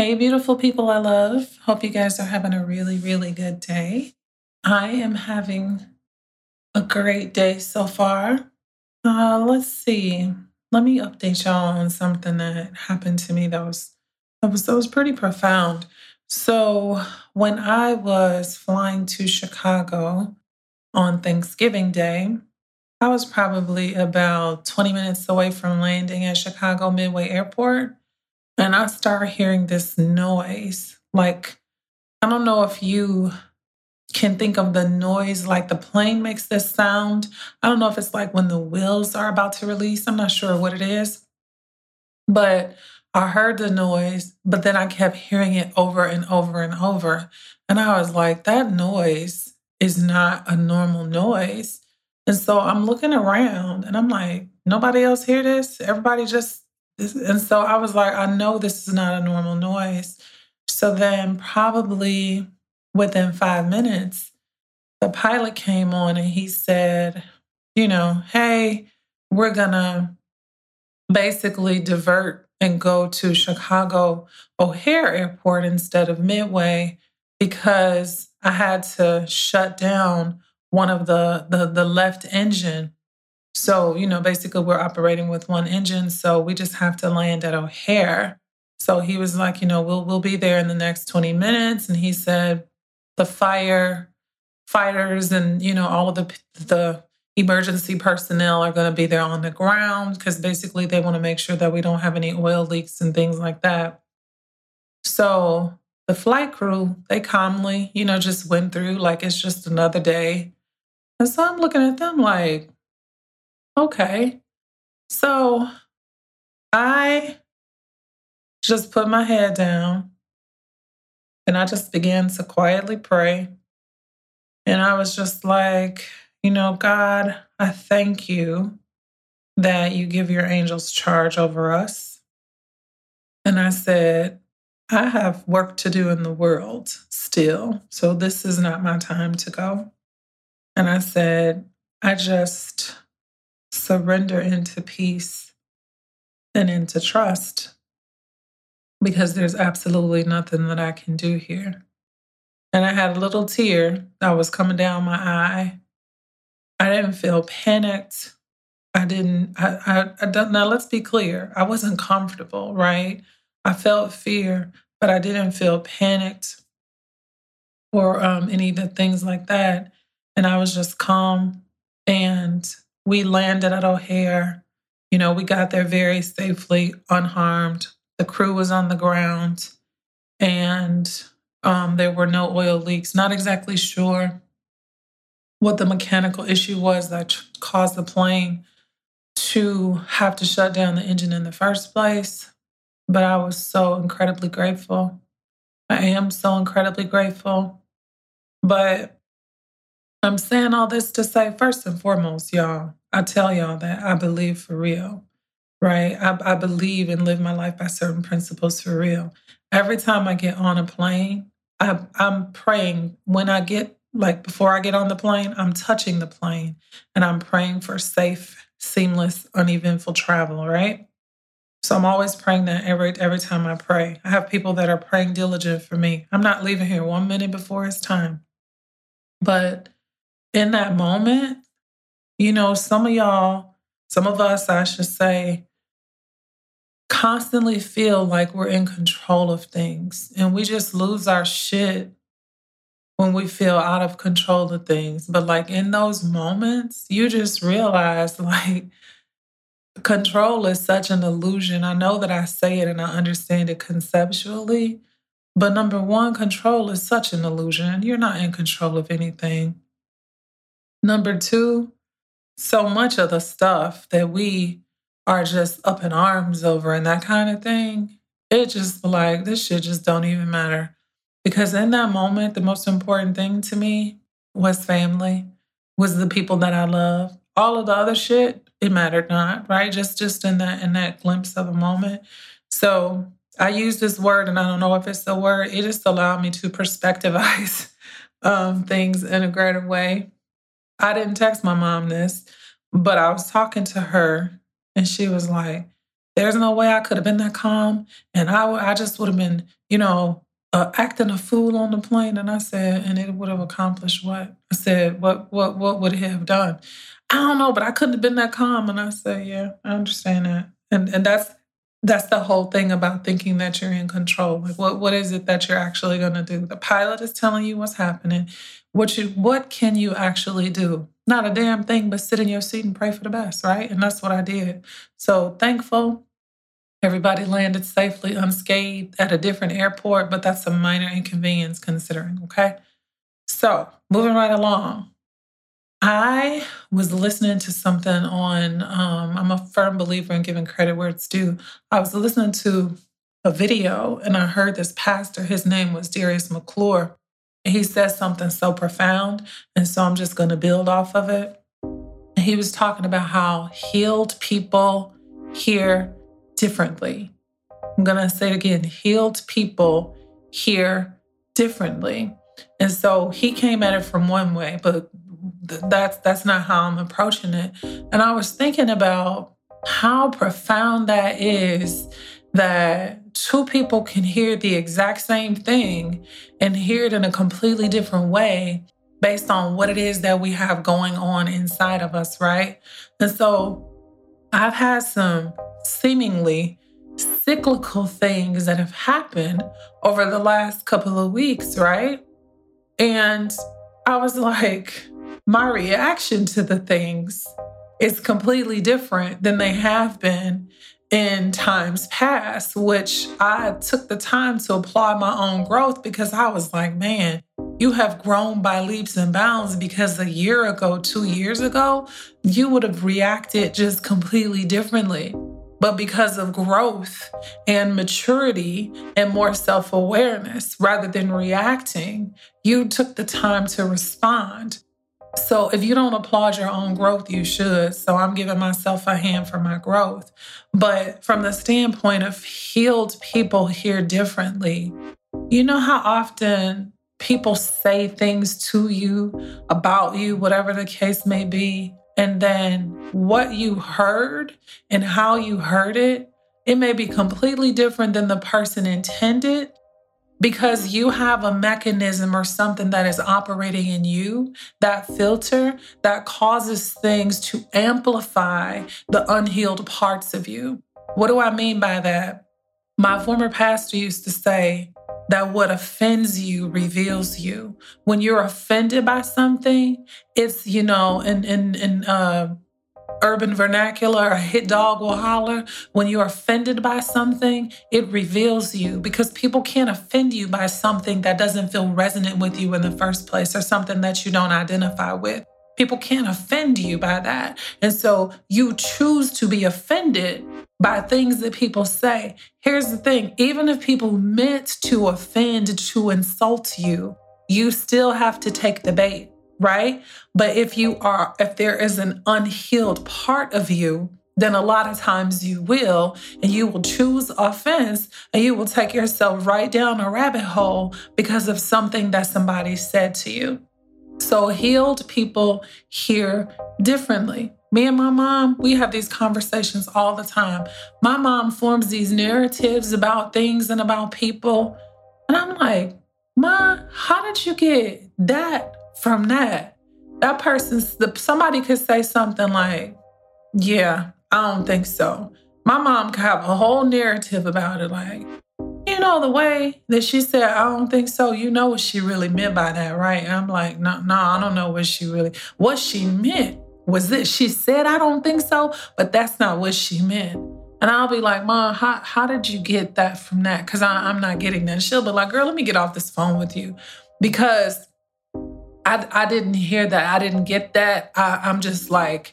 Hey, beautiful people I love. Hope you guys are having a really, really good day. I am having a great day so far. Uh, let's see. Let me update y'all on something that happened to me that was that was that was pretty profound. So when I was flying to Chicago on Thanksgiving Day, I was probably about 20 minutes away from landing at Chicago Midway Airport and I start hearing this noise. Like, I don't know if you can think of the noise like the plane makes this sound. I don't know if it's like when the wheels are about to release. I'm not sure what it is. But I heard the noise, but then I kept hearing it over and over and over. And I was like, that noise is not a normal noise. And so I'm looking around and I'm like, nobody else hear this? Everybody just and so I was like, I know this is not a normal noise. So then, probably within five minutes, the pilot came on and he said, you know, hey, we're going to basically divert and go to Chicago O'Hare Airport instead of Midway because I had to shut down one of the the, the left engine so, you know, basically we're operating with one engine, so we just have to land at O'Hare. So he was like, you know, we'll we'll be there in the next 20 minutes and he said the fire fighters and, you know, all of the the emergency personnel are going to be there on the ground because basically they want to make sure that we don't have any oil leaks and things like that. So, the flight crew, they calmly, you know, just went through like it's just another day. And so I'm looking at them like, Okay. So I just put my head down and I just began to quietly pray. And I was just like, you know, God, I thank you that you give your angels charge over us. And I said, I have work to do in the world still. So this is not my time to go. And I said, I just surrender into peace and into trust because there's absolutely nothing that I can do here. And I had a little tear that was coming down my eye. I didn't feel panicked. I didn't, I, I, I don't, now let's be clear. I wasn't comfortable, right? I felt fear, but I didn't feel panicked or um, any of the things like that. And I was just calm and we landed at O'Hare. You know, we got there very safely, unharmed. The crew was on the ground and um, there were no oil leaks. Not exactly sure what the mechanical issue was that caused the plane to have to shut down the engine in the first place. But I was so incredibly grateful. I am so incredibly grateful. But I'm saying all this to say, first and foremost, y'all, I tell y'all that I believe for real, right? I, I believe and live my life by certain principles for real. Every time I get on a plane, I, I'm praying when I get, like before I get on the plane, I'm touching the plane and I'm praying for safe, seamless, uneventful travel, right? So I'm always praying that every every time I pray. I have people that are praying diligent for me. I'm not leaving here one minute before it's time. But in that moment, you know, some of y'all, some of us, I should say, constantly feel like we're in control of things and we just lose our shit when we feel out of control of things. But like in those moments, you just realize like control is such an illusion. I know that I say it and I understand it conceptually, but number one, control is such an illusion. You're not in control of anything. Number two, so much of the stuff that we are just up in arms over and that kind of thing, it just like this shit just don't even matter. Because in that moment, the most important thing to me was family, was the people that I love. All of the other shit, it mattered not, right? Just just in that in that glimpse of a moment. So I use this word, and I don't know if it's the word. It just allowed me to perspectivize um, things in a greater way. I didn't text my mom this, but I was talking to her, and she was like, "There's no way I could have been that calm, and I, I just would have been, you know, uh, acting a fool on the plane." And I said, "And it would have accomplished what?" I said, "What, what, what would it have done?" I don't know, but I couldn't have been that calm. And I said, "Yeah, I understand that." And and that's that's the whole thing about thinking that you're in control. Like what what is it that you're actually going to do? The pilot is telling you what's happening. What you what can you actually do? Not a damn thing, but sit in your seat and pray for the best, right? And that's what I did. So thankful. Everybody landed safely unscathed at a different airport, but that's a minor inconvenience considering, okay? So moving right along. I was listening to something on, um, I'm a firm believer in giving credit where it's due. I was listening to a video and I heard this pastor, his name was Darius McClure. And he said something so profound. And so I'm just going to build off of it. He was talking about how healed people hear differently. I'm going to say it again healed people hear differently. And so he came at it from one way, but that's that's not how I'm approaching it. And I was thinking about how profound that is that two people can hear the exact same thing and hear it in a completely different way based on what it is that we have going on inside of us, right? And so I've had some seemingly cyclical things that have happened over the last couple of weeks, right? And I was like, my reaction to the things is completely different than they have been in times past, which I took the time to apply my own growth because I was like, man, you have grown by leaps and bounds because a year ago, two years ago, you would have reacted just completely differently. But because of growth and maturity and more self awareness, rather than reacting, you took the time to respond. So if you don't applaud your own growth, you should. So I'm giving myself a hand for my growth. But from the standpoint of healed people hear differently, you know how often people say things to you, about you, whatever the case may be, and then what you heard and how you heard it, it may be completely different than the person intended because you have a mechanism or something that is operating in you, that filter that causes things to amplify the unhealed parts of you. What do I mean by that? My former pastor used to say that what offends you reveals you. When you're offended by something, it's, you know, in, in, in, uh, urban vernacular, a hit dog will holler. When you're offended by something, it reveals you because people can't offend you by something that doesn't feel resonant with you in the first place or something that you don't identify with. People can't offend you by that. And so you choose to be offended by things that people say. Here's the thing even if people meant to offend, to insult you, you still have to take the bait right? But if you are, if there is an unhealed part of you, then a lot of times you will, and you will choose offense and you will take yourself right down a rabbit hole because of something that somebody said to you. So, healed people hear differently. Me and my mom, we have these conversations all the time. My mom forms these narratives about things and about people. And I'm like, Ma, how did you get that from that, that person's somebody could say something like, Yeah, I don't think so. My mom could have a whole narrative about it, like, you know, the way that she said, I don't think so, you know what she really meant by that, right? And I'm like, no, no, I don't know what she really, what she meant was this. She said, I don't think so, but that's not what she meant. And I'll be like, Mom, how, how did you get that from that? Because I'm not getting that. She'll be like, Girl, let me get off this phone with you. Because I, I didn't hear that. I didn't get that. I, I'm just like,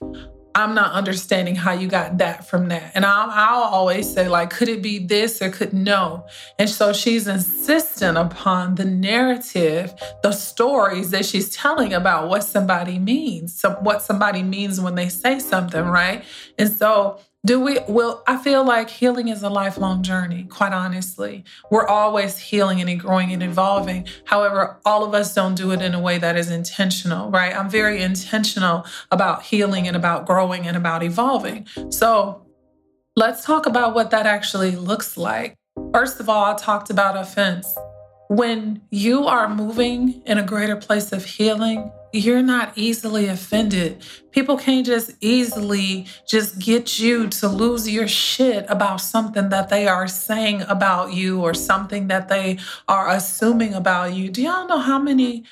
I'm not understanding how you got that from that. And I'll, I'll, always say, like, could it be this or could no? And so she's insistent upon the narrative, the stories that she's telling about what somebody means, so what somebody means when they say something, right? And so do we well i feel like healing is a lifelong journey quite honestly. We're always healing and growing and evolving. However all of us don't do it in a way that is intentional right? I'm very intentional about healing and about growing and about evolving. So let's talk about what that actually looks like. First of all i talked about offense. When you are moving in a greater place of healing you're not easily offended. People can't just easily just get you to lose your shit about something that they are saying about you or something that they are assuming about you. Do y'all know how many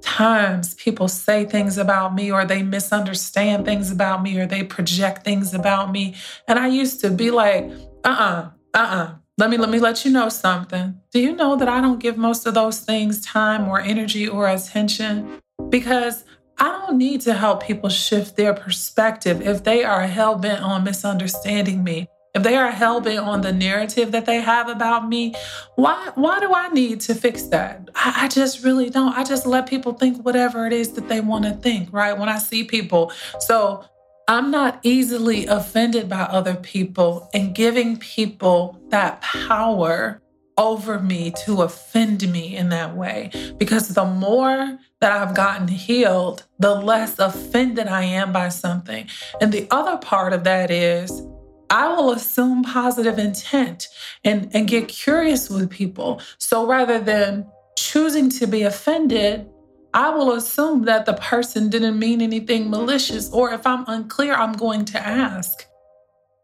times people say things about me or they misunderstand things about me or they project things about me? And I used to be like, uh-uh, uh-uh. Let me let me let you know something. Do you know that I don't give most of those things time or energy or attention? Because I don't need to help people shift their perspective if they are hell bent on misunderstanding me. If they are hell bent on the narrative that they have about me, why why do I need to fix that? I, I just really don't. I just let people think whatever it is that they want to think, right? When I see people. So I'm not easily offended by other people and giving people that power over me to offend me in that way. Because the more that I've gotten healed, the less offended I am by something. And the other part of that is I will assume positive intent and, and get curious with people. So rather than choosing to be offended, I will assume that the person didn't mean anything malicious. Or if I'm unclear, I'm going to ask,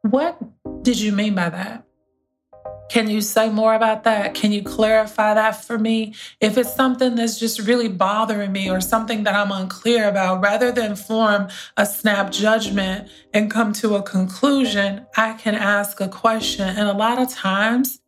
What did you mean by that? Can you say more about that? Can you clarify that for me? If it's something that's just really bothering me or something that I'm unclear about, rather than form a snap judgment and come to a conclusion, I can ask a question. And a lot of times,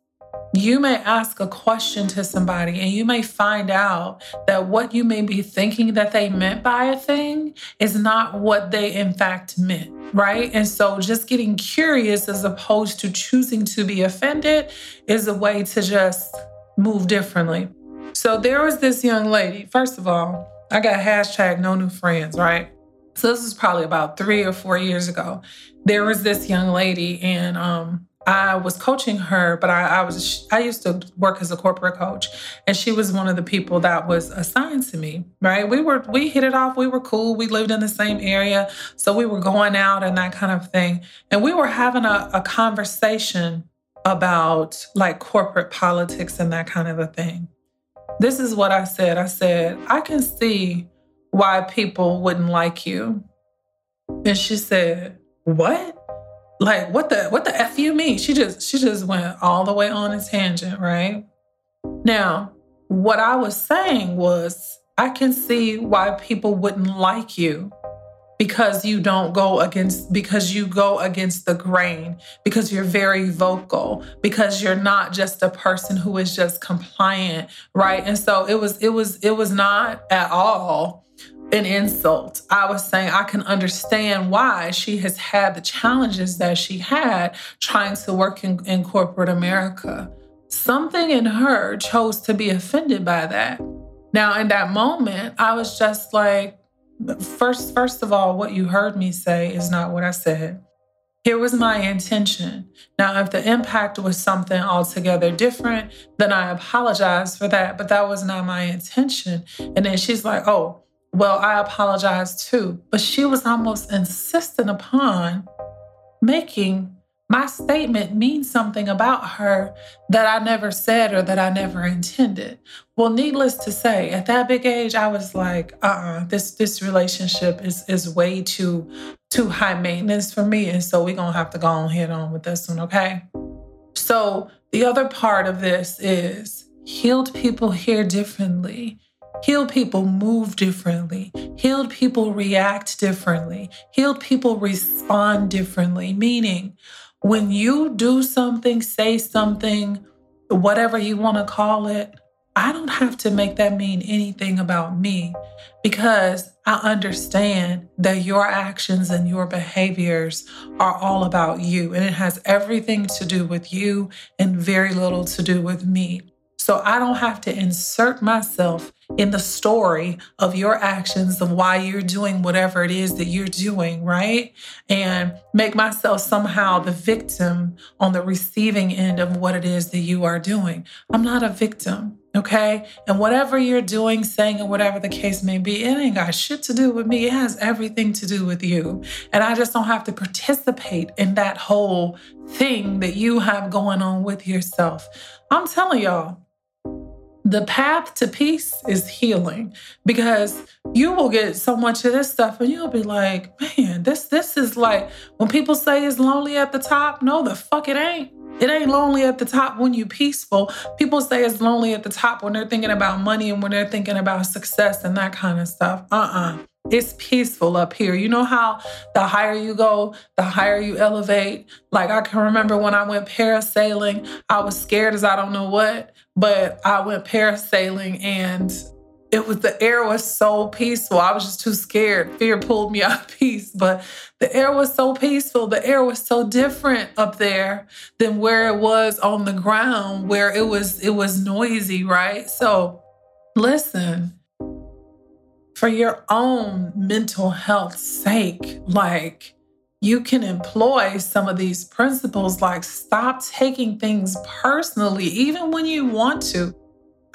you may ask a question to somebody and you may find out that what you may be thinking that they meant by a thing is not what they in fact meant, right? And so just getting curious as opposed to choosing to be offended is a way to just move differently. So there was this young lady. First of all, I got hashtag no new friends, right? So this was probably about three or four years ago. There was this young lady, and um, I was coaching her, but I, I, was I used to work as a corporate coach, and she was one of the people that was assigned to me. Right? We were we hit it off. We were cool. We lived in the same area, so we were going out and that kind of thing. And we were having a, a conversation about like corporate politics and that kind of a thing. This is what I said. I said I can see why people wouldn't like you, and she said, "What?" Like what the what the f you mean? She just she just went all the way on a tangent right? Now what i was saying was i can see why people wouldn't like you because you don't go against because you go against the grain because you're very vocal because you're not just a person who is just compliant right? And so it was it was it was not at all an insult. I was saying I can understand why she has had the challenges that she had trying to work in, in corporate America. Something in her chose to be offended by that. Now, in that moment, I was just like, first, first of all, what you heard me say is not what I said. Here was my intention. Now, if the impact was something altogether different, then I apologize for that. But that was not my intention. And then she's like, oh, well, I apologize too. But she was almost insistent upon making my statement mean something about her that I never said or that I never intended. Well, needless to say, at that big age, I was like, uh-uh, this this relationship is is way too too high maintenance for me. And so we're gonna have to go on head on with this one, okay? So the other part of this is healed people hear differently. Healed people move differently. Healed people react differently. Healed people respond differently. Meaning, when you do something, say something, whatever you want to call it, I don't have to make that mean anything about me because I understand that your actions and your behaviors are all about you and it has everything to do with you and very little to do with me. So I don't have to insert myself in the story of your actions, of why you're doing whatever it is that you're doing, right? And make myself somehow the victim on the receiving end of what it is that you are doing. I'm not a victim. Okay. And whatever you're doing, saying, or whatever the case may be, it ain't got shit to do with me. It has everything to do with you. And I just don't have to participate in that whole thing that you have going on with yourself. I'm telling y'all, the path to peace is healing because you will get so much of this stuff and you'll be like, man, this this is like when people say it's lonely at the top, no, the fuck it ain't. It ain't lonely at the top when you peaceful. People say it's lonely at the top when they're thinking about money and when they're thinking about success and that kind of stuff. Uh-uh. It's peaceful up here. You know how the higher you go, the higher you elevate. Like I can remember when I went parasailing, I was scared as I don't know what, but I went parasailing and it was the air was so peaceful. I was just too scared. Fear pulled me out of peace, but the air was so peaceful. The air was so different up there than where it was on the ground where it was it was noisy, right? So listen, for your own mental health sake, like you can employ some of these principles like stop taking things personally even when you want to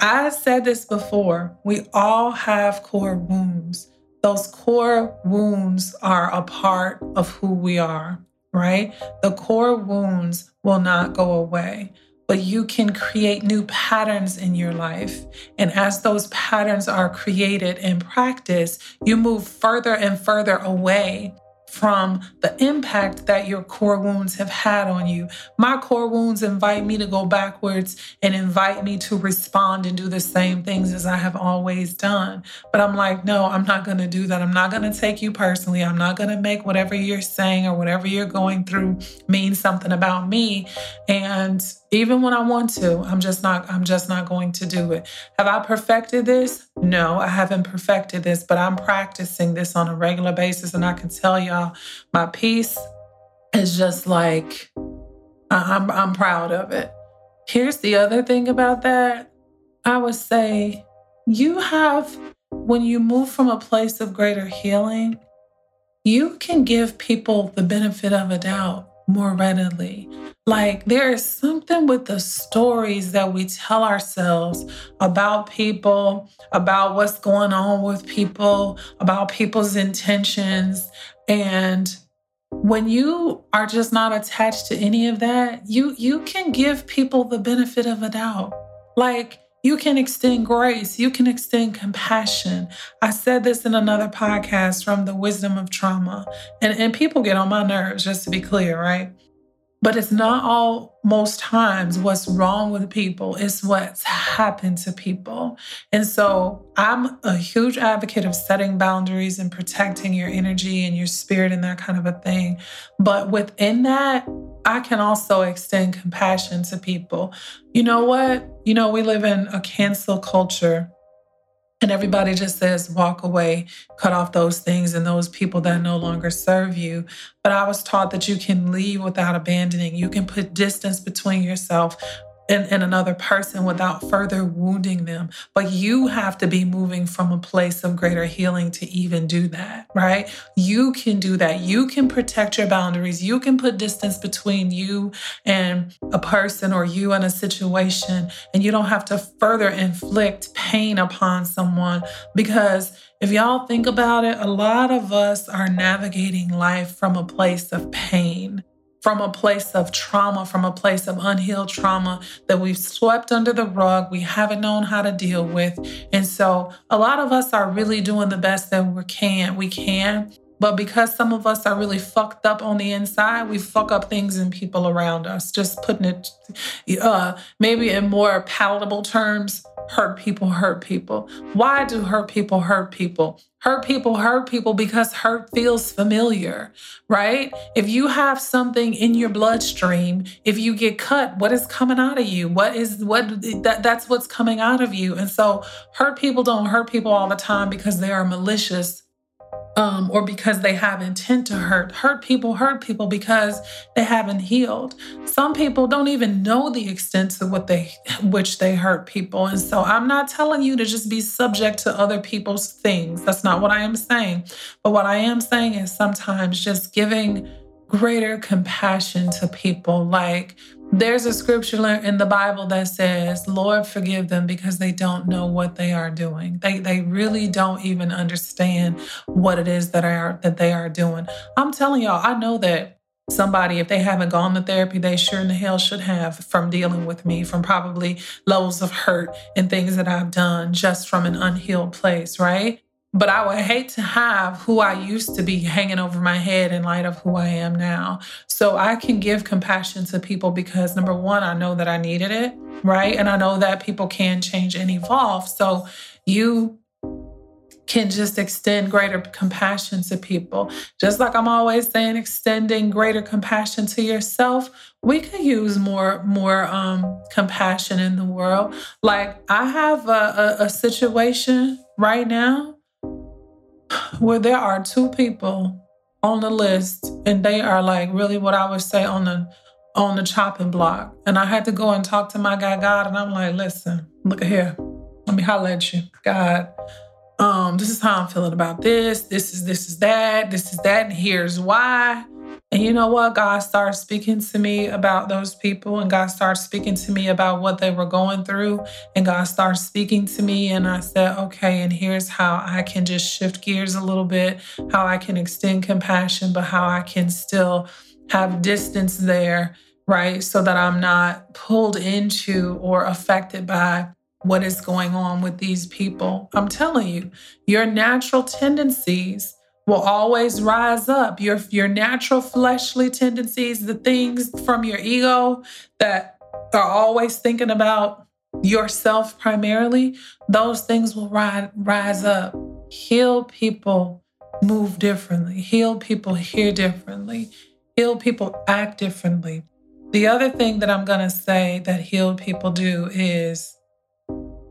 I said this before. We all have core wounds. Those core wounds are a part of who we are, right? The core wounds will not go away, but you can create new patterns in your life. And as those patterns are created and practiced, you move further and further away from the impact that your core wounds have had on you. My core wounds invite me to go backwards and invite me to respond and do the same things as I have always done. But I'm like, no, I'm not going to do that. I'm not going to take you personally. I'm not going to make whatever you're saying or whatever you're going through mean something about me. And even when I want to, I'm just not I'm just not going to do it. Have I perfected this? No, I haven't perfected this, but I'm practicing this on a regular basis and I can tell y'all my peace is just like I'm I'm proud of it. Here's the other thing about that. I would say you have when you move from a place of greater healing, you can give people the benefit of a doubt more readily. Like there is something with the stories that we tell ourselves about people, about what's going on with people, about people's intentions. And when you are just not attached to any of that, you you can give people the benefit of a doubt. Like you can extend grace, you can extend compassion. I said this in another podcast from the wisdom of trauma. And, and people get on my nerves, just to be clear, right? But it's not all most times what's wrong with people, it's what's happened to people. And so I'm a huge advocate of setting boundaries and protecting your energy and your spirit and that kind of a thing. But within that, I can also extend compassion to people. You know what? You know, we live in a cancel culture and everybody just says, walk away, cut off those things and those people that no longer serve you. But I was taught that you can leave without abandoning. You can put distance between yourself and, and another person without further wounding them. But you have to be moving from a place of greater healing to even do that, right? You can do that. You can protect your boundaries. You can put distance between you and a person or you and a situation. And you don't have to further inflict pain upon someone because if y'all think about it, a lot of us are navigating life from a place of pain from a place of trauma, from a place of unhealed trauma that we've swept under the rug, we haven't known how to deal with. And so a lot of us are really doing the best that we can. We can. But because some of us are really fucked up on the inside, we fuck up things and people around us. Just putting it uh, maybe in more palatable terms, hurt people hurt people? Why do hurt people hurt people? Hurt people hurt people because hurt feels familiar, right? If you have something in your bloodstream, if you get cut, what is coming out of you? What is what that, that's what's coming out of you. And so hurt people don't hurt people all the time because they are malicious um, or because they have intent to hurt. Hurt people hurt people because they haven't healed. Some people don't even know the extent to what they which they hurt people. And so I'm not telling you to just be subject to other people's things. That's not what I am saying. But what I am saying is sometimes just giving greater compassion to people. Like there's a scripture in the Bible that says, Lord, forgive them because they don't know what they are doing. They, they really don't even understand what it is that, are, that they are doing. I'm telling y'all, I know that somebody, if they haven't gone to therapy, they sure in the hell should have from dealing with me, from probably levels of hurt and things that I've done just from an unhealed place, right? But I would hate to have who I used to be hanging over my head in light of who I am now. So I can give compassion to people because number one, I know that I needed it, right? And I know that people can change and evolve. So you can just extend greater compassion to people. Just like I'm always saying, extending greater compassion to yourself. We could use more more um, compassion in the world. Like I have a, a, a situation right now where there are two people on the list and they are like really what I would say on the on the chopping block. And I had to go and talk to my guy God and I'm like, listen, look at here. Let me holler at you. God, um, this is how I'm feeling about this. This is this is that. This is that. And here's why. And you know what? God started speaking to me about those people, and God started speaking to me about what they were going through. And God started speaking to me, and I said, okay, and here's how I can just shift gears a little bit, how I can extend compassion, but how I can still have distance there, right? So that I'm not pulled into or affected by what is going on with these people. I'm telling you, your natural tendencies will always rise up. Your, your natural fleshly tendencies, the things from your ego that are always thinking about yourself primarily, those things will rise, rise up. Heal people move differently, heal people hear differently, heal people act differently. The other thing that I'm going to say that healed people do is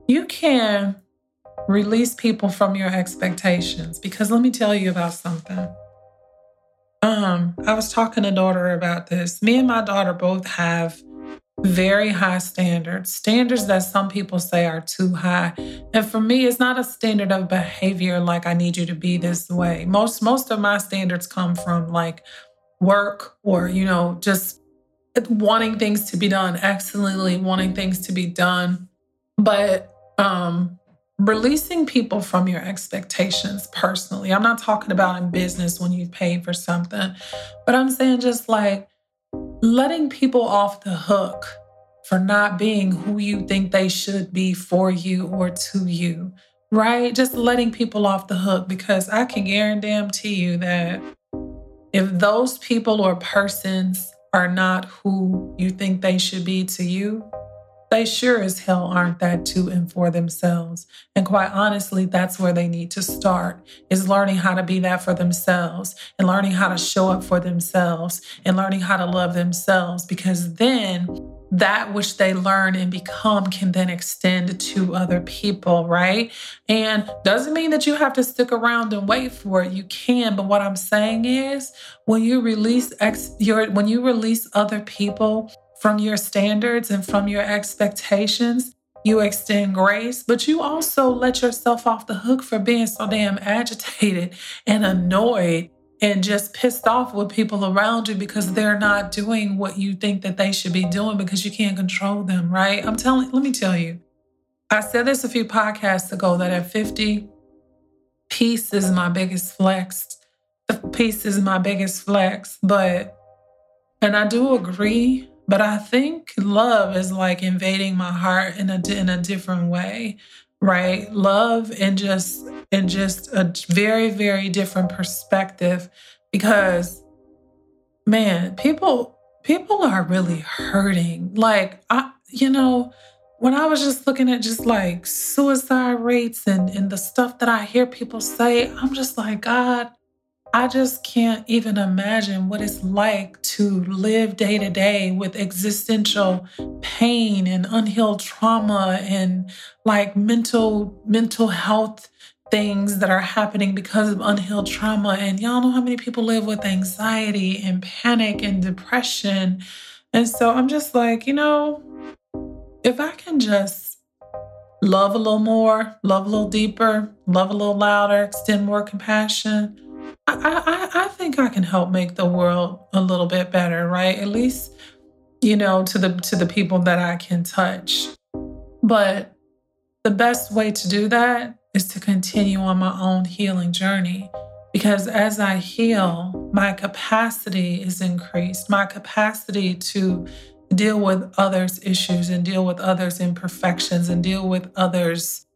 you can release people from your expectations because let me tell you about something. Um, I was talking to daughter about this. Me and my daughter both have very high standards, standards that some people say are too high. And for me, it's not a standard of behavior like I need you to be this way. Most most of my standards come from like work or, you know, just wanting things to be done excellently, wanting things to be done. But um releasing people from your expectations personally. I'm not talking about in business when you've paid for something, but I'm saying just like letting people off the hook for not being who you think they should be for you or to you, right? Just letting people off the hook because I can guarantee you that if those people or persons are not who you think they should be to you, they sure as hell aren't that to and for themselves. And quite honestly, that's where they need to start is learning how to be that for themselves and learning how to show up for themselves and learning how to love themselves because then that which they learn and become can then extend to other people, right? And doesn't mean that you have to stick around and wait for it. You can, but what I'm saying is when you release ex- your when you release other people from your standards and from your expectations. You extend grace, but you also let yourself off the hook for being so damn agitated and annoyed and just pissed off with people around you because they're not doing what you think that they should be doing because you can't control them, right? I'm telling, let me tell you. I said this a few podcasts ago that at 50, peace is my biggest flex. Peace is my biggest flex, but, and I do agree but I think love is like invading my heart in a in a different way, right? Love and just and just a very very different perspective because man, people people are really hurting. Like I you know, when I was just looking at just like suicide rates and, and the stuff that I hear people say, I'm just like, God, I just can't even imagine what it's like to live day to day with existential pain and unhealed trauma and like mental mental health things that are happening because of unhealed trauma and y'all know how many people live with anxiety and panic and depression. And so I'm just like, you know, if I can just love a little more, love a little deeper, love a little louder, extend more compassion, I, I, I think I can help make the world a little bit better, right? At least, you know, to the to the people that I can touch. But the best way to do that is to continue on my own healing journey. Because as I heal, my capacity is increased. My capacity to deal with others' issues and deal with others' imperfections and deal with others,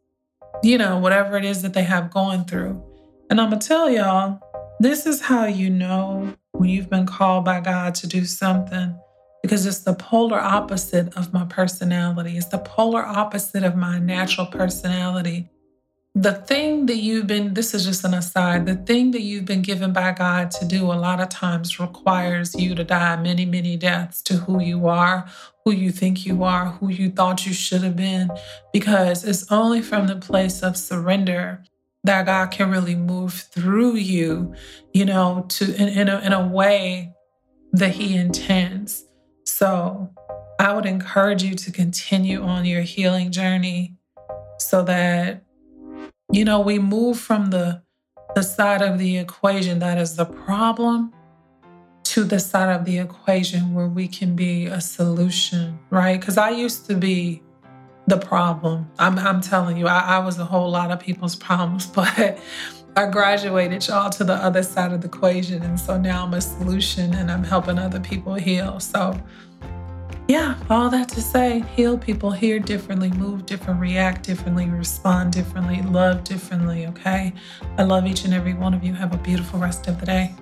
you know, whatever it is that they have going through. And I'm going to tell y'all, this is how you know when you've been called by God to do something because it's the polar opposite of my personality. It's the polar opposite of my natural personality. The thing that you've been, this is just an aside, the thing that you've been given by God to do a lot of times requires you to die many, many deaths to who you are, who you think you are, who you thought you should have been, because it's only from the place of surrender that God can really move through you, you know, to in, in, a, in a way that He intends. So I would encourage you to continue on your healing journey so that, you know, we move from the the side of the equation that is the problem to the side of the equation where we can be a solution, right? Because I used to be the problem. I'm, I'm telling you, I, I was a whole lot of people's problems, but I graduated y'all to the other side of the equation. And so now I'm a solution and I'm helping other people heal. So, yeah, all that to say, heal people, hear differently, move different, react differently, respond differently, love differently, okay? I love each and every one of you. Have a beautiful rest of the day.